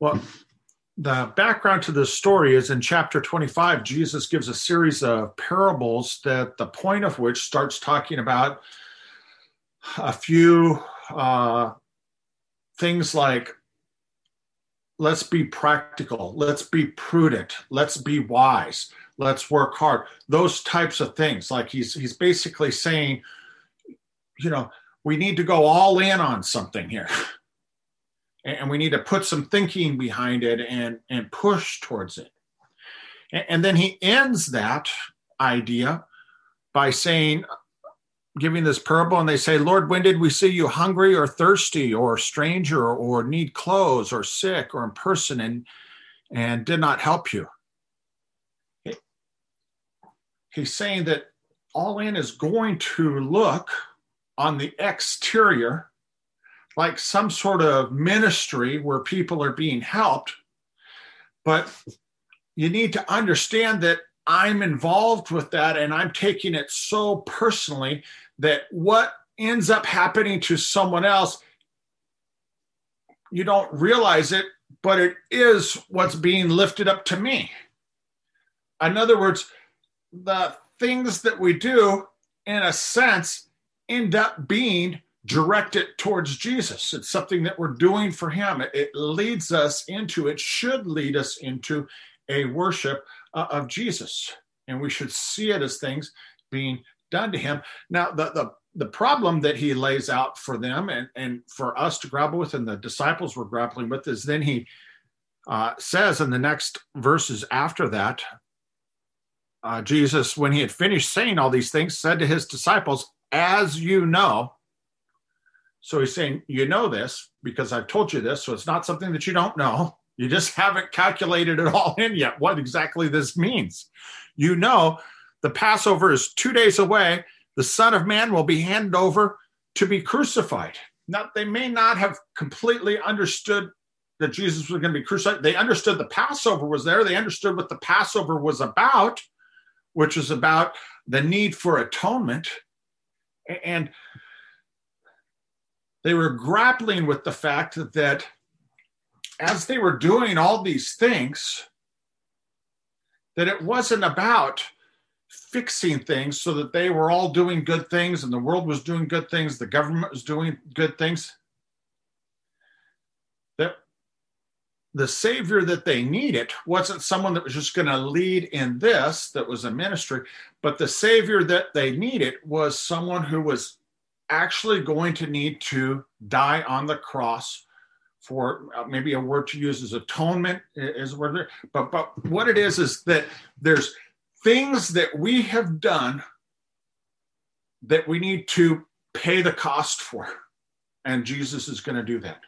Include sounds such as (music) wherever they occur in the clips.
Well, the background to this story is in chapter 25, Jesus gives a series of parables that the point of which starts talking about a few uh, things like let's be practical, let's be prudent, let's be wise, let's work hard. Those types of things. Like he's he's basically saying, you know, we need to go all in on something here. (laughs) and we need to put some thinking behind it and and push towards it. And then he ends that idea by saying giving this parable and they say lord when did we see you hungry or thirsty or stranger or need clothes or sick or in person and and did not help you? He's saying that all in is going to look on the exterior like some sort of ministry where people are being helped. But you need to understand that I'm involved with that and I'm taking it so personally that what ends up happening to someone else, you don't realize it, but it is what's being lifted up to me. In other words, the things that we do, in a sense, end up being direct it towards Jesus. It's something that we're doing for Him. It, leads us into, it should lead us into a worship uh, of Jesus. And we should see it as things being done to Him. Now, the, the, the problem that He lays out for them and, and for us to grapple with, and the disciples were grappling with, is then He uh, says in the next verses after that, uh, Jesus, when he had finished saying all these things, said to his disciples, As you know, so he's saying, you know this because I've told you this. So it's not something that you don't know. You just haven't calculated it all in yet, what exactly this means. You know, the Passover is two days away. The Son of Man will be handed over to be crucified. Now, they may not have completely understood that Jesus was going to be crucified. They understood the Passover was there. They understood what the Passover was about, which is about the need for atonement. And they were grappling with the fact that as they were doing all these things, that it wasn't about fixing things so that they were all doing good things and the world was doing good things, the government was doing good things. That the savior that they needed wasn't someone that was just going to lead in this, that was a ministry, but the savior that they needed was someone who was actually going to need to die on the cross for uh, maybe a word to use is atonement is a word but but what it is is that there's things that we have done that we need to pay the cost for. And jesus is going to do that.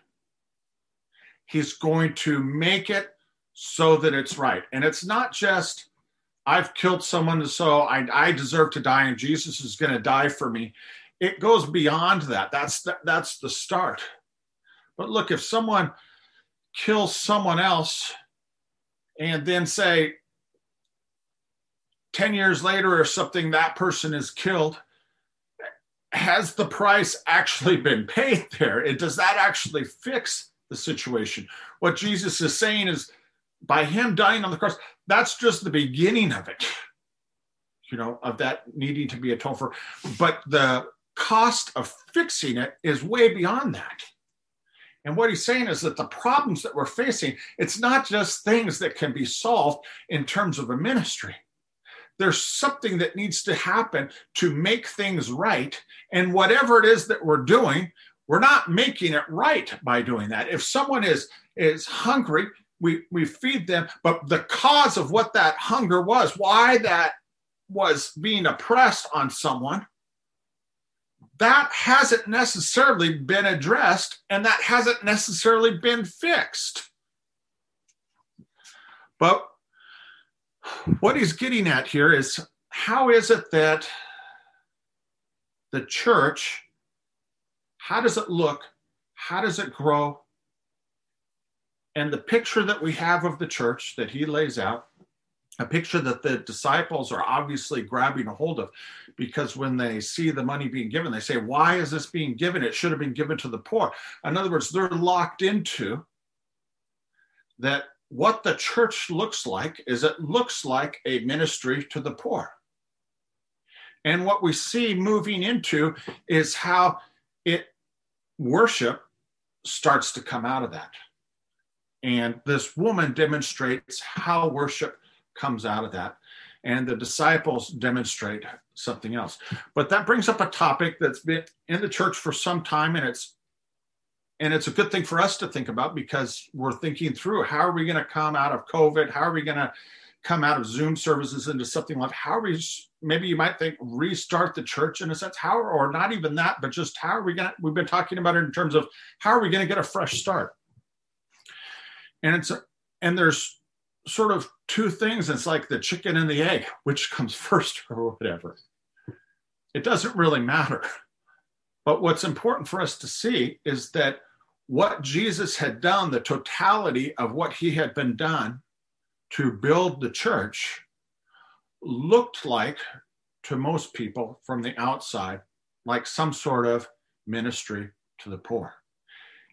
He's going to make it so that it's right. And it's not just i've killed someone so i, I deserve to die and jesus is going to die for me it goes beyond that. That's the, that's the start. But look, if someone kills someone else and then say 10 years later or something that person is killed, has the price actually (laughs) been paid there? It, does that actually fix the situation? What Jesus is saying is by him dying on the cross, that's just the beginning of it you know, of that needing to be atoned for. But the cost of fixing it is way beyond that. And what he's saying is that the problems that we're facing, it's not just things that can be solved in terms of a ministry. There's something that needs to happen to make things right. And whatever it is that we're doing, we're not making it right by doing that. If someone is, is hungry, we, we feed them, but the cause of what that hunger was, why that was being oppressed on someone, that hasn't necessarily been addressed and that hasn't necessarily been fixed. But what he's getting at here is how is it that the church, how does it look? How does it grow? And the picture that we have of the church that he lays out a picture that the disciples are obviously grabbing a hold of because when they see the money being given, they say, Why is this being given? It should have been given to the poor. In other words, they're locked into that what the church looks like is it looks like a ministry to the poor. And what we see moving into is how it worship starts to come out of that. And this woman demonstrates how worship comes out of that. And the disciples demonstrate something else. But that brings up a topic that's been in the church for some time, and it's and it's a good thing for us to think about because we're thinking through how are we going to come out of COVID? How are we going to come out of Zoom services into something like how are we? Maybe you might think restart the church in a sense. How or not even that, but just how are we going to? We've been talking about it in terms of how are we going to get a fresh start? And it's and there's sort of two things. It's like the chicken and the egg, which comes (laughs) first or whatever. It doesn't really matter. But what's important for us to see is that what Jesus had done, the totality of what he had been done to build the church, looked like to most people from the outside like some sort of ministry to the poor.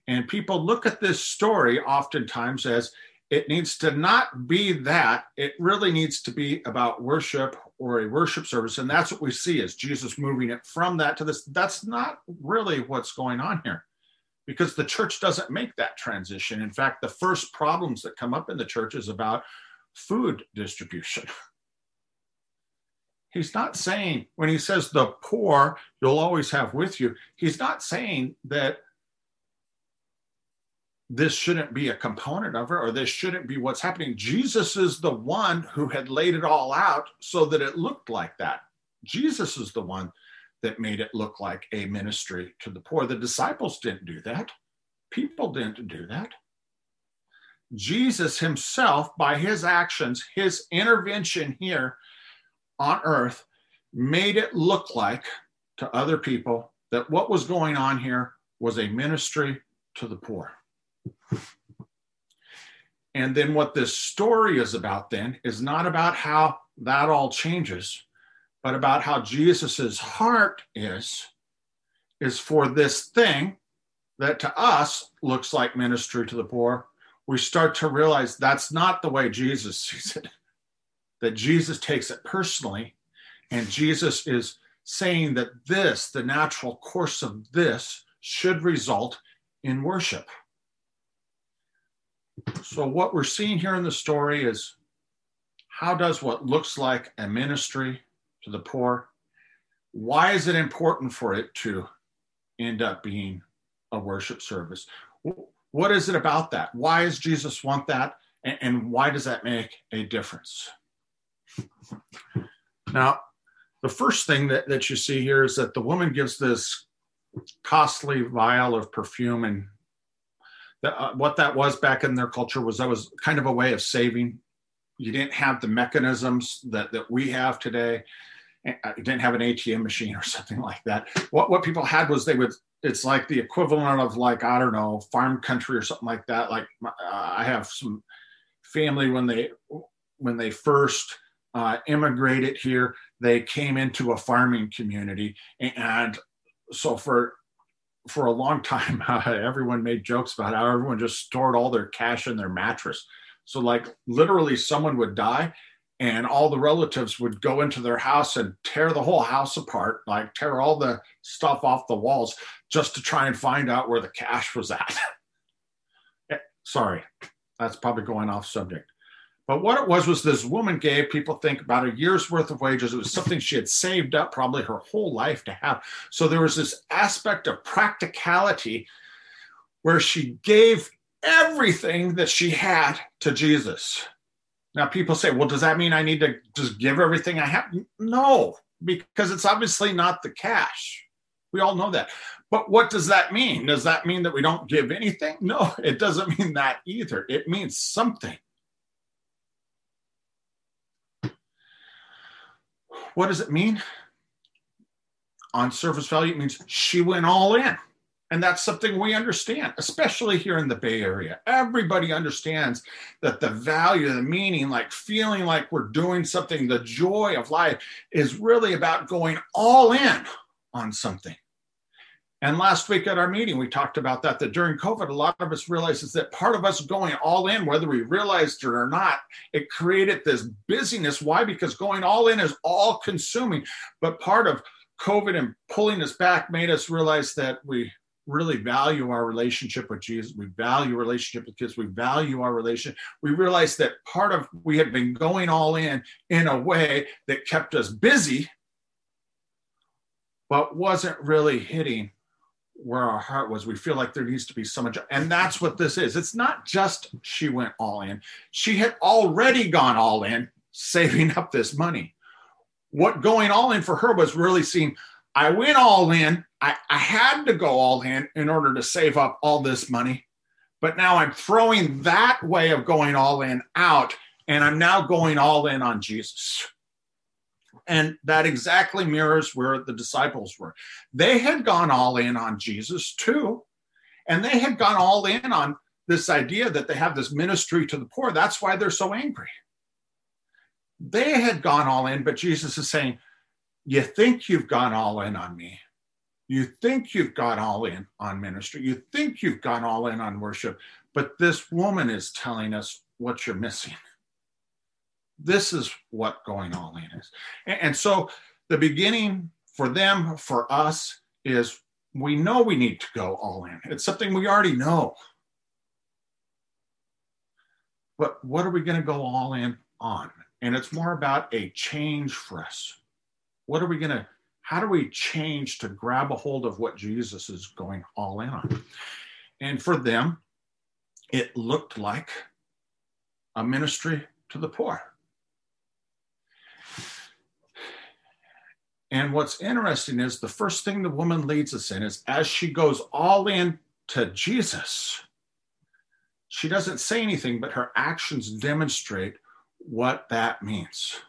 And people look at this story oftentimes as it needs to not be that, it really needs to be about worship or a worship service. And that's what we see is Jesus moving it from that to this. That's not really what's going on here because the church doesn't make that transition. In fact, the first problems that come up in the church is about food distribution. He's not saying, when he says the poor you'll always have with you, he's not saying that this shouldn't be a component of it or this shouldn't be what's happening. Jesus is the one who had laid it all out so that it looked like that. Jesus is the one that made it look like a ministry to the poor. The disciples didn't do that, people didn't do that. Jesus himself, by his actions, his intervention here on earth, made it look like to other people that what was going on here was a ministry to the poor. And then what this story is about then is not about how that all changes, but about how Jesus's heart is is for this thing that to us looks like ministry to the poor. We start to realize that's not the way Jesus sees it. That Jesus takes it personally and Jesus is saying that this, the natural course of this, should result in worship. So, what we're seeing here in the story is how does what looks like a ministry to the poor, why is it important for it to end up being a worship service? What is it about that? Why does Jesus want that? And why does that make a difference? Now, the first thing that, that you see here is that the woman gives this costly vial of perfume and uh, what that was back in their culture was that was kind of a way of saving. You didn't have the mechanisms that, that we have today. You didn't have an ATM machine or (laughs) something like that. What what people had was they would. It's like the equivalent of like I don't know farm country or something like that. Like uh, I have some family when they when they first uh, immigrated here, they came into a farming community, and so for for a long time, (laughs) everyone made jokes about how everyone just stored all their cash in their mattress. So, like, literally, someone would die, and all the relatives would go into their house and tear the whole house apart, like tear all the stuff off the walls just to try and find out where the cash was at. (laughs) Eh, sorry, that's probably going off subject. But what it was was this woman gave people think about a year's worth of wages. It was something she had saved up probably her whole life to have. So there was this aspect of practicality where she gave everything that she had to Jesus. Now people say, well, does that mean I need to just give everything I have? No, because it's obviously not the cash. We all know that. But what does that mean? Does that mean that we don't give anything? No, (laughs) it doesn't mean that either. It means something. What does it mean? On surface value, it means she went all in. And that's something we understand, especially here in the Bay Area. Everybody understands that the value, the meaning, like feeling like we're doing something, the joy of life is really about going all in on something. And last week at our meeting, we talked about that, that during COVID, a lot of us realizes that part of us going all in, whether we realized it or not, it created this busyness. Why? Because going all in is all consuming. But part of COVID and pulling us back made us realize that we really value our relationship with Jesus. We value relationship with kids. We value our relation. We realized that part of we had been going all in in a way that kept us busy, but wasn't really hitting where our heart was. We feel like there needs to be so much, and that's what this is. It's not just she went all in. She had already gone all in, saving up this money. What going all in for her was really seeing I went all in. I, I had to go all in in order to save up all this money. But now I'm throwing that way of going all in out, and I'm now going all in on Jesus. And that exactly mirrors where the disciples were. They had gone all in on Jesus too. And they had gone all in on this idea that they have this ministry to the poor. That's why they're so angry. They had gone all in, but Jesus is saying, you think you've gone all in on me. You think you've gone all in on ministry. You think you've gone all in on worship. But this woman is telling us what you're missing. This is what going all in is. And, so the beginning for them, for us, is we know we need to go all in. It's something we already know. But what are we going to go all in on? And it's more about a change for us what are we going to how do we change to grab a hold of what jesus is going all in on and for them it looked like a ministry to the poor and what's interesting is the first thing the woman leads us in is as she goes all in to jesus she doesn't say anything but her actions demonstrate what that means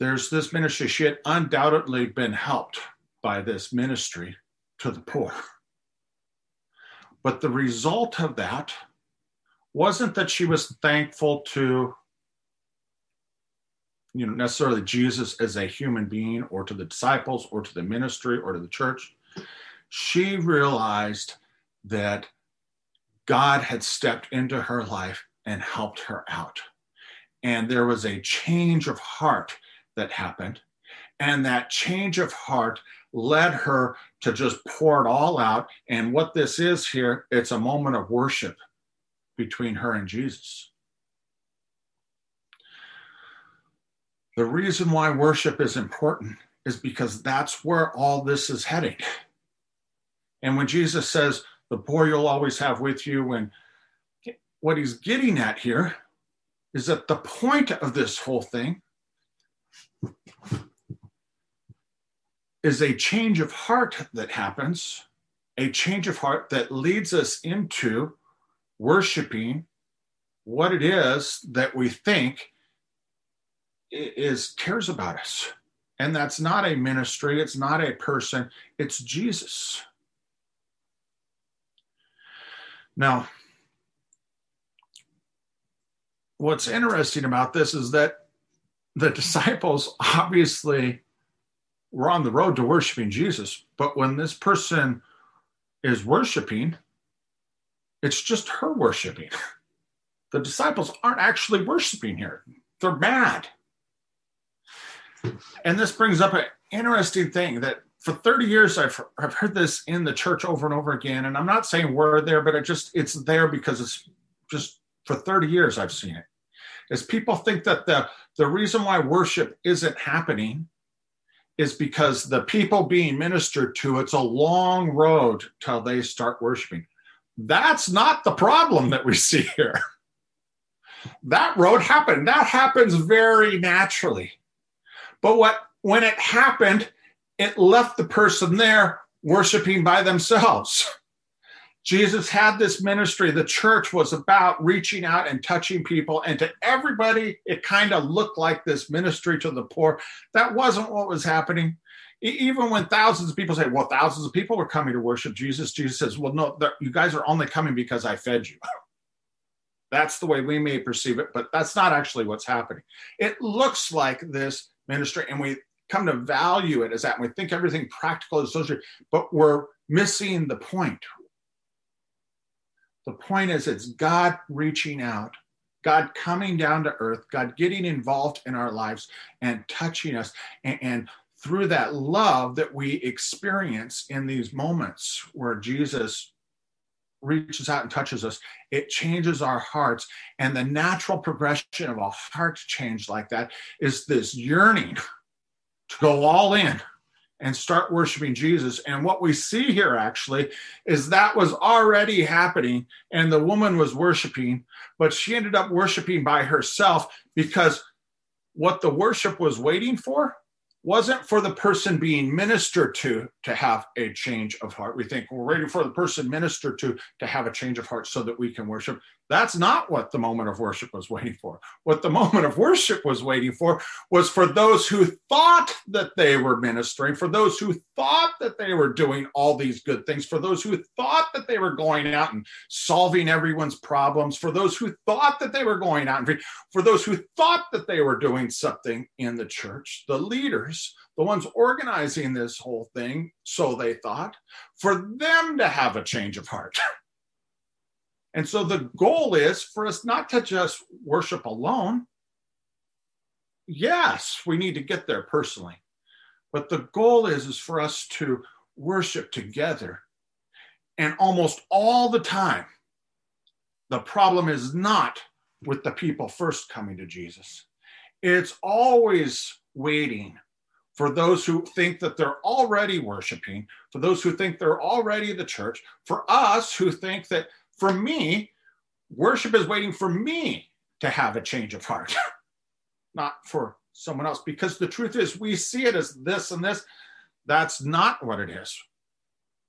there's this ministry. She had undoubtedly been helped by this ministry to the poor. But the result of that wasn't that she was thankful to you know necessarily Jesus as a human being or to the disciples or to the ministry or to the church. She realized that God had stepped into her life and helped her out. And there was a change of heart that happened. And that change of heart led her to just pour it all out. And what this is here, it's a moment of worship between her and Jesus. The reason why worship is important is because that's where all this is heading. And when Jesus says, the poor you'll always have with you, and what he's getting at here is that the point of this whole thing is a change of heart that happens, a change of heart that leads us into worshiping what it is that we think is cares about us. And that's not a ministry, it's not a person, it's Jesus. Now, what's interesting about this is that the (laughs) disciples obviously were on the road to worshiping Jesus, but when this person is worshiping, it's just her worshiping. (laughs) The disciples aren't actually worshiping here, they're mad. And this brings up an interesting thing that for 30 years I've, I've heard this in the church over and over again. And I'm not saying we're there, but it just it's there because it's just for 30 years I've seen it. Is people think that the the reason why worship isn't happening is because the people being ministered to, it's a long road till they start worshiping. That's not the problem that we see here. That road happened. That happens very naturally. But what when it happened, it left the person there worshiping by themselves. Jesus had this ministry. The church was about reaching out and touching people. And to everybody, it kind of looked like this ministry to the poor. That wasn't what was happening. Even when thousands of people say, well, thousands of people were coming to worship Jesus, Jesus says, well, no, you guys are only coming because I fed you. (laughs) That's the way we may perceive it, but that's not actually what's happening. It looks like this ministry, and we come to value it as that. And we think everything practical is social, but we're missing the point. The point is, it's God reaching out, God coming down to earth, God getting involved in our lives and touching us. And, and through that love that we experience in these moments where Jesus reaches out and touches us, it changes our hearts. And the natural progression of a heart change like that is this yearning to go all in and start worshiping Jesus. And what we see here actually is that was already happening, and the woman was worshiping, but she ended up worshiping by herself because what the worship was waiting for wasn't for the person being ministered to to have a change of heart. We think we're waiting for the person ministered to to have a change of heart so that we can worship. That's not what the moment of worship was waiting for. What the moment of worship was waiting for was for those who thought that they were ministering, for those who thought that they were doing all these good things, for those who thought that they were going out and solving everyone's problems, for those who thought that they were going out and for those who thought that they were doing something in the church, the leaders, the ones organizing this whole thing, so they thought, for them to have a change of heart. (laughs) And so the goal is for us not to just worship alone. Yes, we need to get there personally. But the goal is, is for us to worship together. And almost all the time, the problem is not with the people first coming to Jesus. It's always waiting for those who think that they're already worshiping, for those who think they're already the church, for us who think that for me, worship is waiting for me to have a change of heart, (laughs) not for someone else. Because the truth is, we see it as this and this. That's not what it is.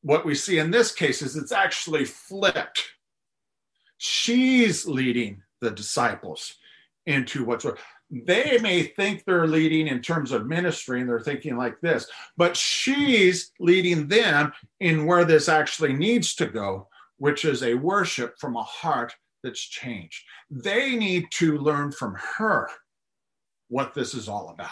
What we see in this case is it's actually flipped. She's leading the disciples into what's they may think they're leading in terms of ministry and they're thinking like this, but she's leading them in where this actually needs to go, which is a worship from a heart that's changed. They need to learn from her what this is all about.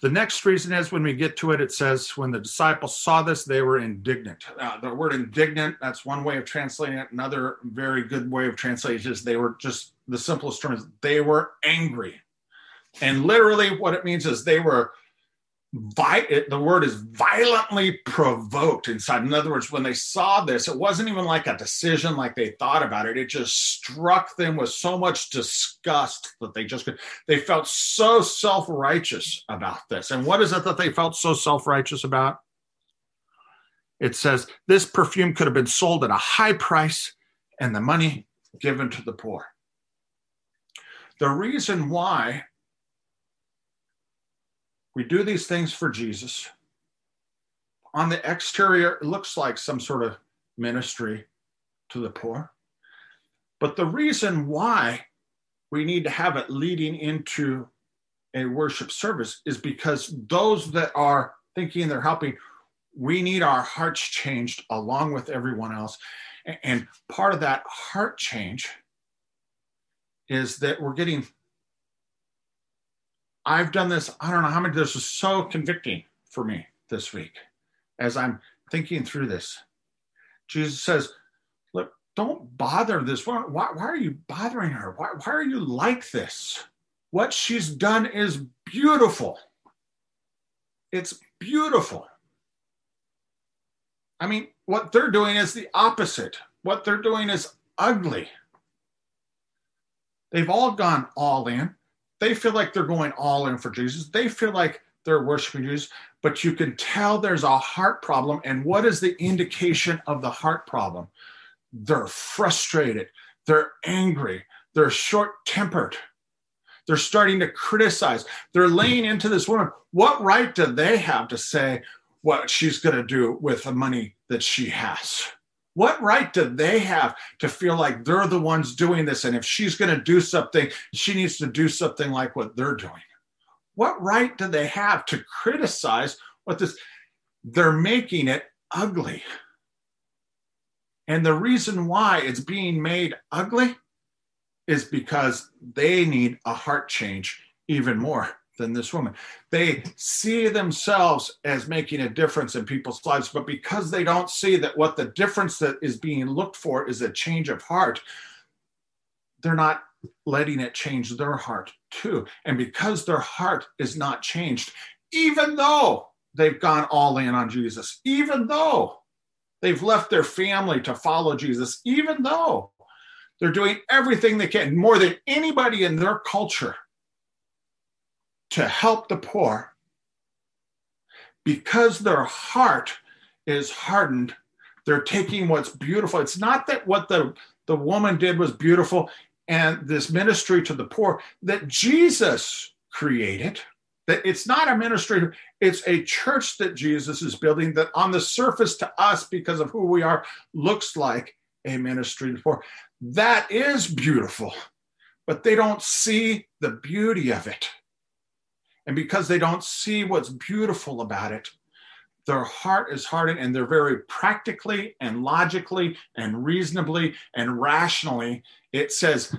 The next reason is when we get to it, it says, when the disciples saw this, they were indignant. Uh, the word indignant, that's one way of translating it. Another very good way of translating it is they were just the simplest term is they were angry. And literally, what it means is they were vi- the word is violently provoked inside. In other words, when they saw this, it wasn't even like a decision like they thought about it. It just struck them with so much disgust that they just could, they felt so self righteous about this. And what is it that they felt so self righteous about? It says this perfume could have been sold at a high price and the money given to the poor. The reason why we do these things for Jesus. On the exterior, it looks like some sort of ministry to the poor. But the reason why we need to have it leading into a worship service is because those that are thinking they're helping, we need our hearts changed along with everyone else. And part of that heart change is that we're getting I've done this, I don't know how many, this is so convicting for me this week as I'm thinking through this. Jesus says, Look, don't bother this woman. Why, why are you bothering her? Why, why are you like this? What she's done is beautiful. It's beautiful. I mean, what they're doing is the opposite. What they're doing is ugly. They've all gone all in they feel like they're going all in for Jesus. They feel like they're worshiping Jesus, but you can tell there's a heart problem. And what is the indication of the heart problem? They're frustrated, they're angry, they're short tempered. They're starting to criticize. They're laying into this woman. What right do they have to say what she's going to do with the money that she has? What right do they have to feel like they're the ones doing this? And if she's going to do something, she needs to do something like what they're doing. What right do they have to criticize what this? They're making it ugly. And the reason why it's being made ugly is because they need a heart change even more than this woman. They see themselves as making a difference in people's lives, but because they don't see that what the difference that is being looked for is a change of heart, they're not letting it change their heart too. And because their heart is not changed, even though they've gone all in on Jesus, even though they've left their family to follow Jesus, even though they're doing everything they can, more than anybody in their culture, to help the poor, because their heart is hardened, they're taking what's beautiful. It's not that what the, the woman did was beautiful and this ministry to the poor that Jesus created. That it's not a ministry, it's a church that Jesus is building that on the surface to us, because of who we are, looks like a ministry to the poor. That is beautiful, but they don't see the beauty of it. And because they don't see what's beautiful about it, their heart is hardened and they're very practically and logically and reasonably and rationally, it says,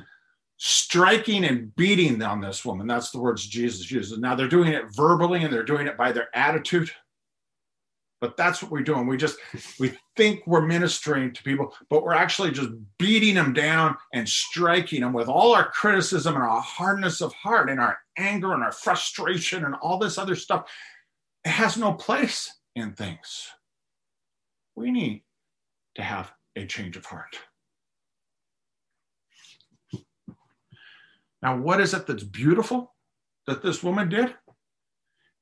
striking and beating on this woman. That's the words Jesus uses. Now they're doing it verbally and they're doing it by their attitude. But that's what we're doing. We just we think we're ministering to people, but we're actually just beating them down and striking them with all our criticism and our hardness of heart and our anger and our frustration and all this other stuff. It has no place in things. We need to have a change of heart. Now, what is it that's beautiful that this woman did?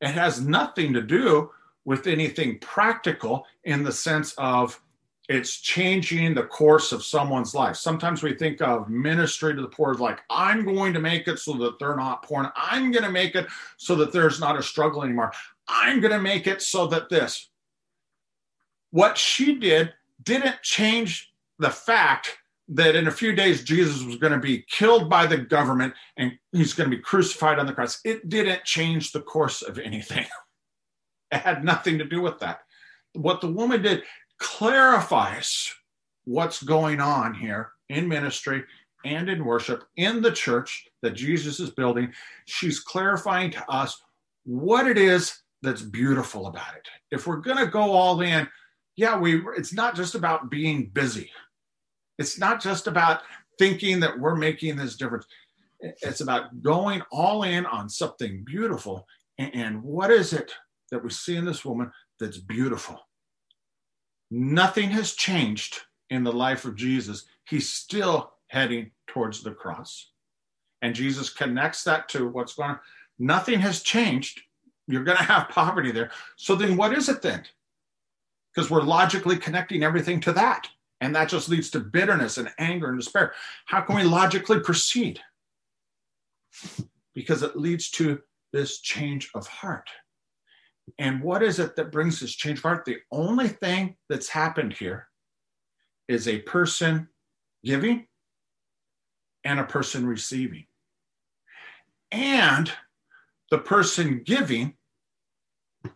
It has nothing to do with anything practical in the sense of it's changing the course of someone's life. Sometimes we think of ministry to the poor as like, I'm going to make it so that they're not poor. and I'm going to make it so that there's not a struggle anymore. I'm going to make it so that this. What she did didn't change the fact that in a few days Jesus was going to be killed by the government and he's going to be crucified on the cross. It didn't change the course of anything. (laughs) Had nothing to do with that. What the woman did clarifies what's going on here in ministry and in worship in the church that Jesus is building. She's clarifying to us what it is that's beautiful about it. If we're going to go all in, yeah, we it's not just about being busy. It's not just about thinking that we're making this difference. It's about going all in on something beautiful. And what is it that we see in this woman that's beautiful? Nothing has changed in the life of Jesus. He's still heading towards the cross. And Jesus connects that to what's going on. Nothing has changed. You're going (laughs) to have poverty there. So then what is it then? Because we're logically connecting everything to that. And that just leads to bitterness and anger and despair. How can we logically proceed? Because it leads to this change of heart. And what is it that brings this change of heart? The only thing that's happened here is a person giving and a person receiving. And the person giving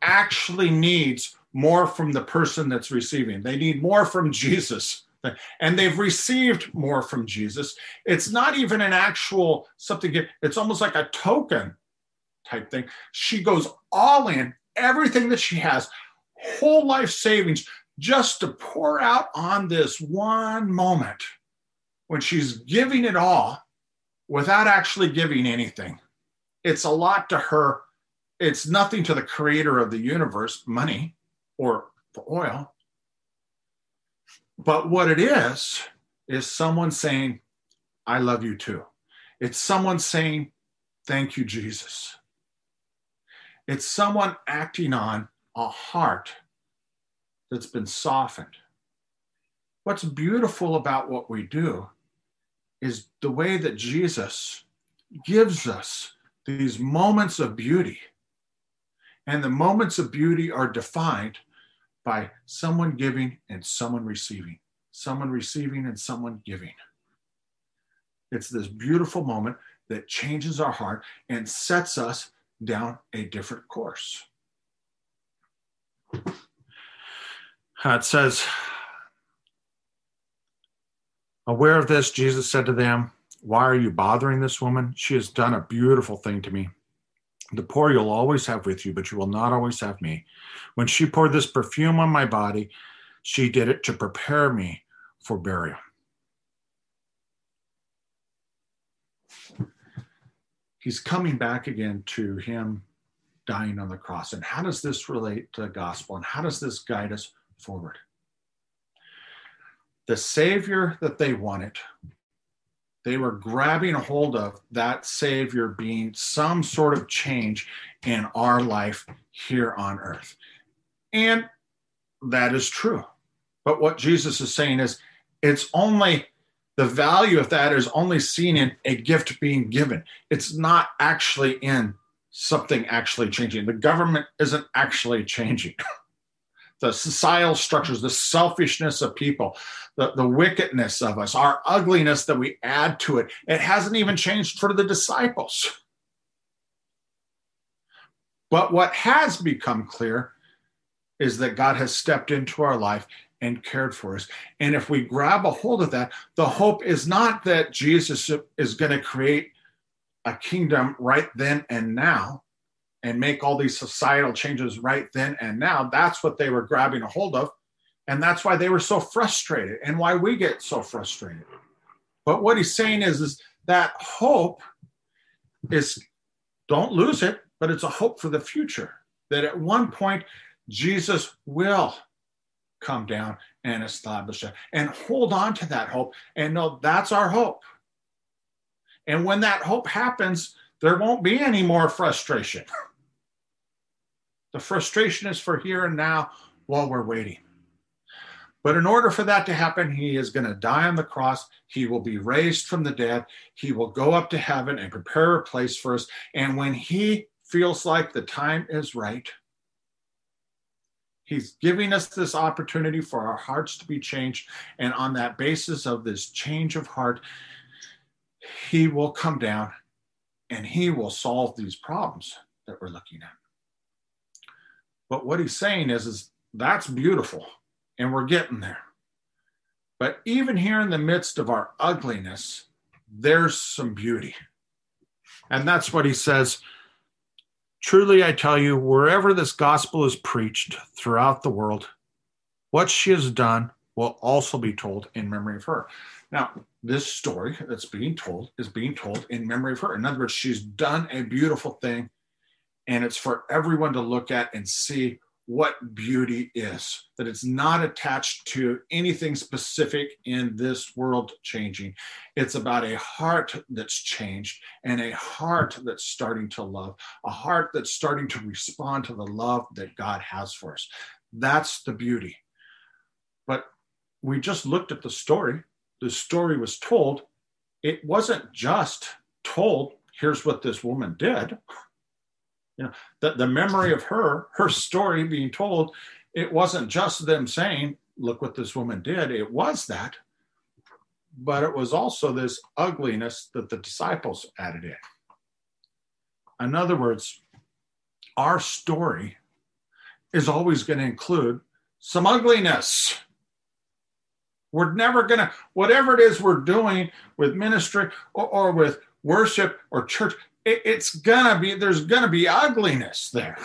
actually needs more from the person that's receiving. They need more from (laughs) Jesus. And they've received more from Jesus. It's not even an actual something, it's almost like a token type thing. She goes all in, everything that she has, whole life savings, just to pour out on this one moment when she's giving it all without actually giving anything. It's a lot to her. It's nothing to the creator of the universe, money or the oil. But what it is, is someone saying, I love you too. It's someone saying, Thank you, Jesus. It's someone acting on a heart that's been softened. What's beautiful about what we do is the way that Jesus gives us these moments of beauty. And the moments of beauty are defined by someone giving and someone receiving, someone receiving and someone giving. It's this beautiful moment that changes our heart and sets us down a different course. Uh, it says, Aware of this, Jesus said to them, Why are you bothering this woman? She has done a beautiful thing to me. The poor you'll always have with you, but you will not always have me. When she poured this perfume on my body, she did it to prepare me for burial. He's coming back again to him dying on the cross. And how does this relate to the gospel? And how does this guide us forward? The Savior that they wanted, they were grabbing a hold of that Savior being some sort of change in our life here on earth. And that is true. But what Jesus is saying is it's only the value of that is only seen in a gift being given. It's not actually in something actually changing. The government isn't actually changing. (laughs) the societal structures, the selfishness of people, the, the wickedness of us, our ugliness that we add to it, it hasn't even changed for the disciples. But what has become clear is that God has stepped into our life and cared for us. And if we grab a hold of that, the hope is not that Jesus is going to create a kingdom right then and now and make all these societal changes right then and now. That's what they were grabbing a hold of. And that's why they were so frustrated and why we get so frustrated. But what he's saying is, is that hope is don't lose it, but it's a hope for the future. That at one point, Jesus will come down and establish it and hold on to that hope and know that's our hope. And when that hope happens, there won't be any more frustration. (laughs) the frustration is for here and now while we're waiting. But in order for that to happen, he is going to die on the cross. He will be raised from the dead. He will go up to heaven and prepare a place for us. And when he feels like the time is right, he's giving us this opportunity for our hearts to be changed. And on that basis of this change of heart, he will come down and he will solve these problems that we're looking at. But what he's saying is, is that's beautiful and we're getting there. But even here in the midst of our ugliness, there's some beauty. And that's what he says. Truly, I tell you, wherever this gospel is preached throughout the world, what she has done will also be told in memory of her. Now, this story that's being told is being told in memory of her. In other words, she's done a beautiful thing, and it's for everyone to look at and see what beauty is, that it's not attached to anything specific in this world changing. It's about a heart that's changed and a heart that's starting to love, a heart that's starting to respond to the love that God has for us. That's the beauty. But we just looked at the story the story was told, it wasn't just told, here's what this woman did. You know, the, the memory of her, her story being told, it wasn't just them saying, look what this woman did. It was that, but it was also this ugliness that the disciples added in. In other words, our story is always going to include some ugliness. We're never going to, whatever it is we're doing with ministry or, or with worship or church, it, it's to be, there's to be ugliness there.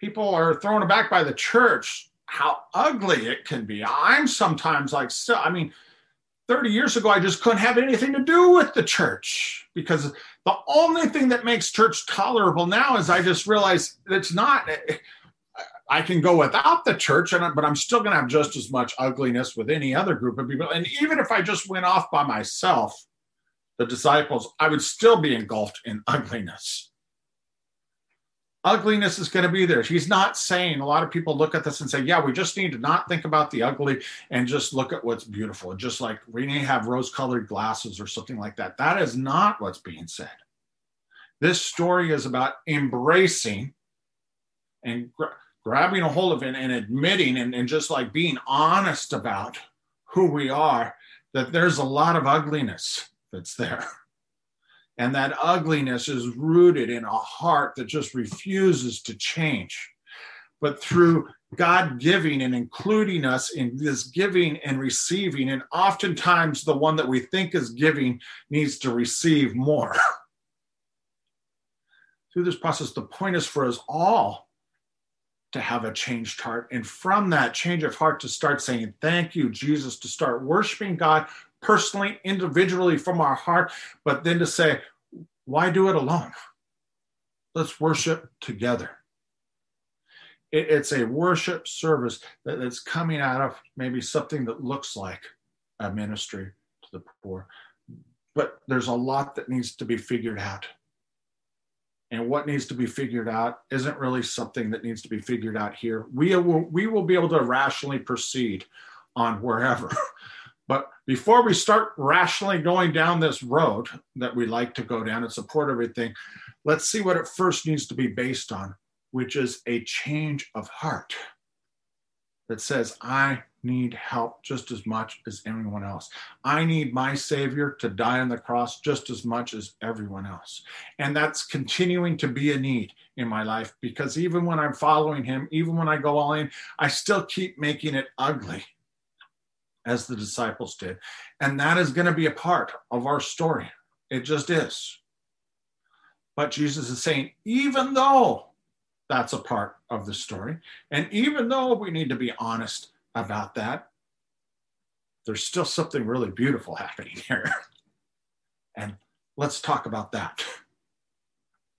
People are thrown aback by the church, how ugly it can be. I'm sometimes like, so, I mean, 30 years ago, I just couldn't have anything to do with the church because the only thing that makes church tolerable now is I just realize it's not. I can go without the church, and but I'm still going to have just as much ugliness with any other group of people. And even if I just went off by myself, the disciples, I would still be engulfed in ugliness. Ugliness is going to be there. He's not saying, a lot of people look at this and say, yeah, we just need to not think about the ugly and just look at what's beautiful. Just like we need to have rose colored glasses or something like that. That is not what's being said. This story is about embracing and grabbing a hold of it and admitting and, and just like being honest about who we are, that there's a lot of ugliness that's there. And that ugliness is rooted in a heart that just refuses to change. But through God giving and including us in this giving and receiving. And oftentimes, the one that we think is giving needs to receive more. Through this process, the point is for us all to have a changed heart. And from that change of heart, to start saying, Thank you, Jesus, to start worshiping God personally, individually from our heart, but then to say, Why do it alone? Let's worship together. It's a worship service that's coming out of maybe something that looks like a ministry to the poor. But there's a lot that needs to be figured out. And what needs to be figured out isn't really something that needs to be figured out here. We will, we will be able to rationally proceed on wherever. (laughs) But before we start rationally going down this road that we like to go down and support everything, let's see what it first needs to be based on, which is a change of heart that says, I need help just as much as anyone else. I need my Savior to die on the cross just as much as everyone else. And that's continuing to be a need in my life because even when I'm following Him, even when I go all in, I still keep making it ugly as the disciples did. And that is going to be a part of our story. It just is. But Jesus is saying, even though that's a part of the story, and even though we need to be honest about that, there's still something really beautiful happening (laughs) here. and let's talk about that.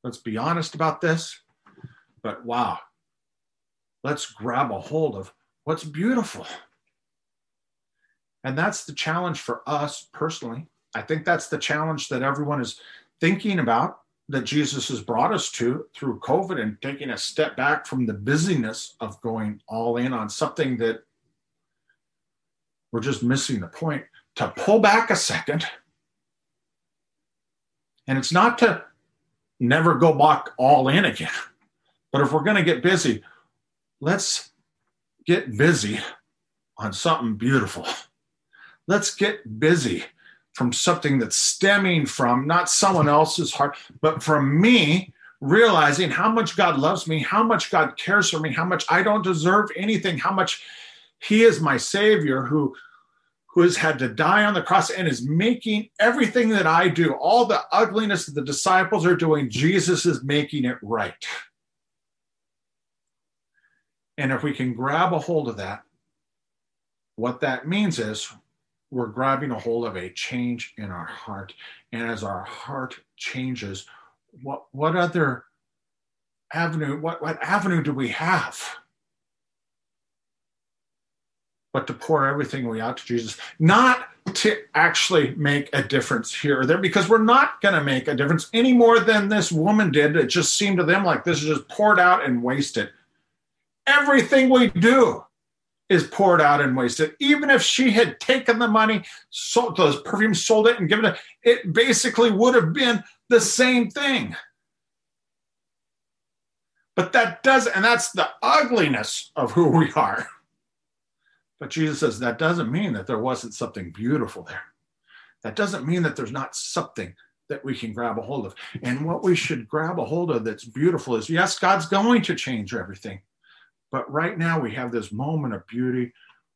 Let's be honest about this. But wow, let's grab a hold of what's beautiful. And that's the challenge for us personally. I think that's the challenge that everyone is thinking about that Jesus has brought us to through COVID and taking a step back from the busyness of going all in on something that we're just missing the point. To pull back a second. And it's not to never go back all in again. But if we're going to get busy, let's get busy on something beautiful. Let's get busy from something that's stemming from not someone else's heart, but from me realizing how much God loves me, how much God cares for me, how much I don't deserve anything, how much He is my Savior who, who has had to die on the cross and is making everything that I do, all the ugliness that the disciples are doing, Jesus is making it right. And if we can grab a hold of that, what that means is we're grabbing a hold of a change in our heart. And as our heart changes, what, what other avenue, what, what avenue do we have? But to pour everything we out to Jesus, not to actually make a difference here or there, because we're not going to make a difference any more than this woman did. It just seemed to them like this is just poured out and wasted. Everything we do is poured out and wasted. Even if she had taken the money, sold those perfumes, sold it, and given it, it basically would have been the same thing. But that does, and that's the ugliness of who we are. But Jesus says that doesn't mean that there wasn't something beautiful there. That doesn't mean that there's not something that we can grab a hold of. And what we should grab a hold of that's beautiful is yes, God's going to change everything. But right now, we have this moment of beauty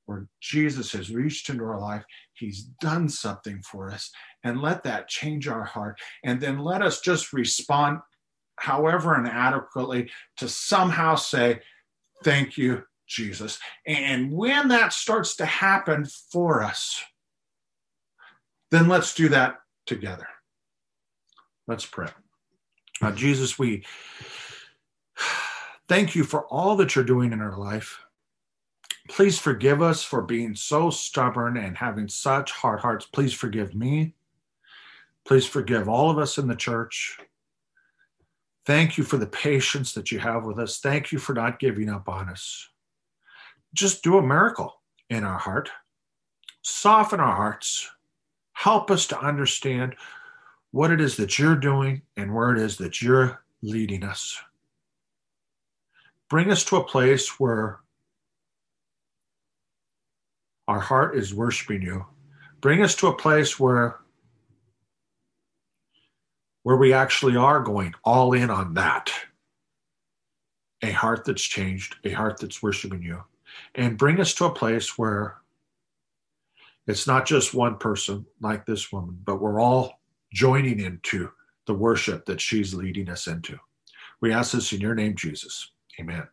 where Jesus has reached into our life. He's done something for us. And let that change our heart. And then let us just respond, however inadequately, to somehow say, Thank you, Jesus. And when that starts to happen for us, then let's do that together. Let's pray. Uh, Jesus, we Thank you for all that you're doing in our life. Please forgive us for being so stubborn and having such hard hearts. Please forgive me. Please forgive all of us in the church. Thank you for the patience that you have with us. Thank you for not giving up on us. Just do a miracle in our heart. Soften our hearts. Help us to understand what it is that you're doing and where it is that you're leading us bring us to a place where our heart is worshiping you. Bring us to a place where where we actually are going all in on that. a heart that's changed, a heart that's worshiping you, and bring us to a place where it's not just one person like this woman, but we're all joining into the worship that she's leading us into. We ask this in your name, Jesus. Amen.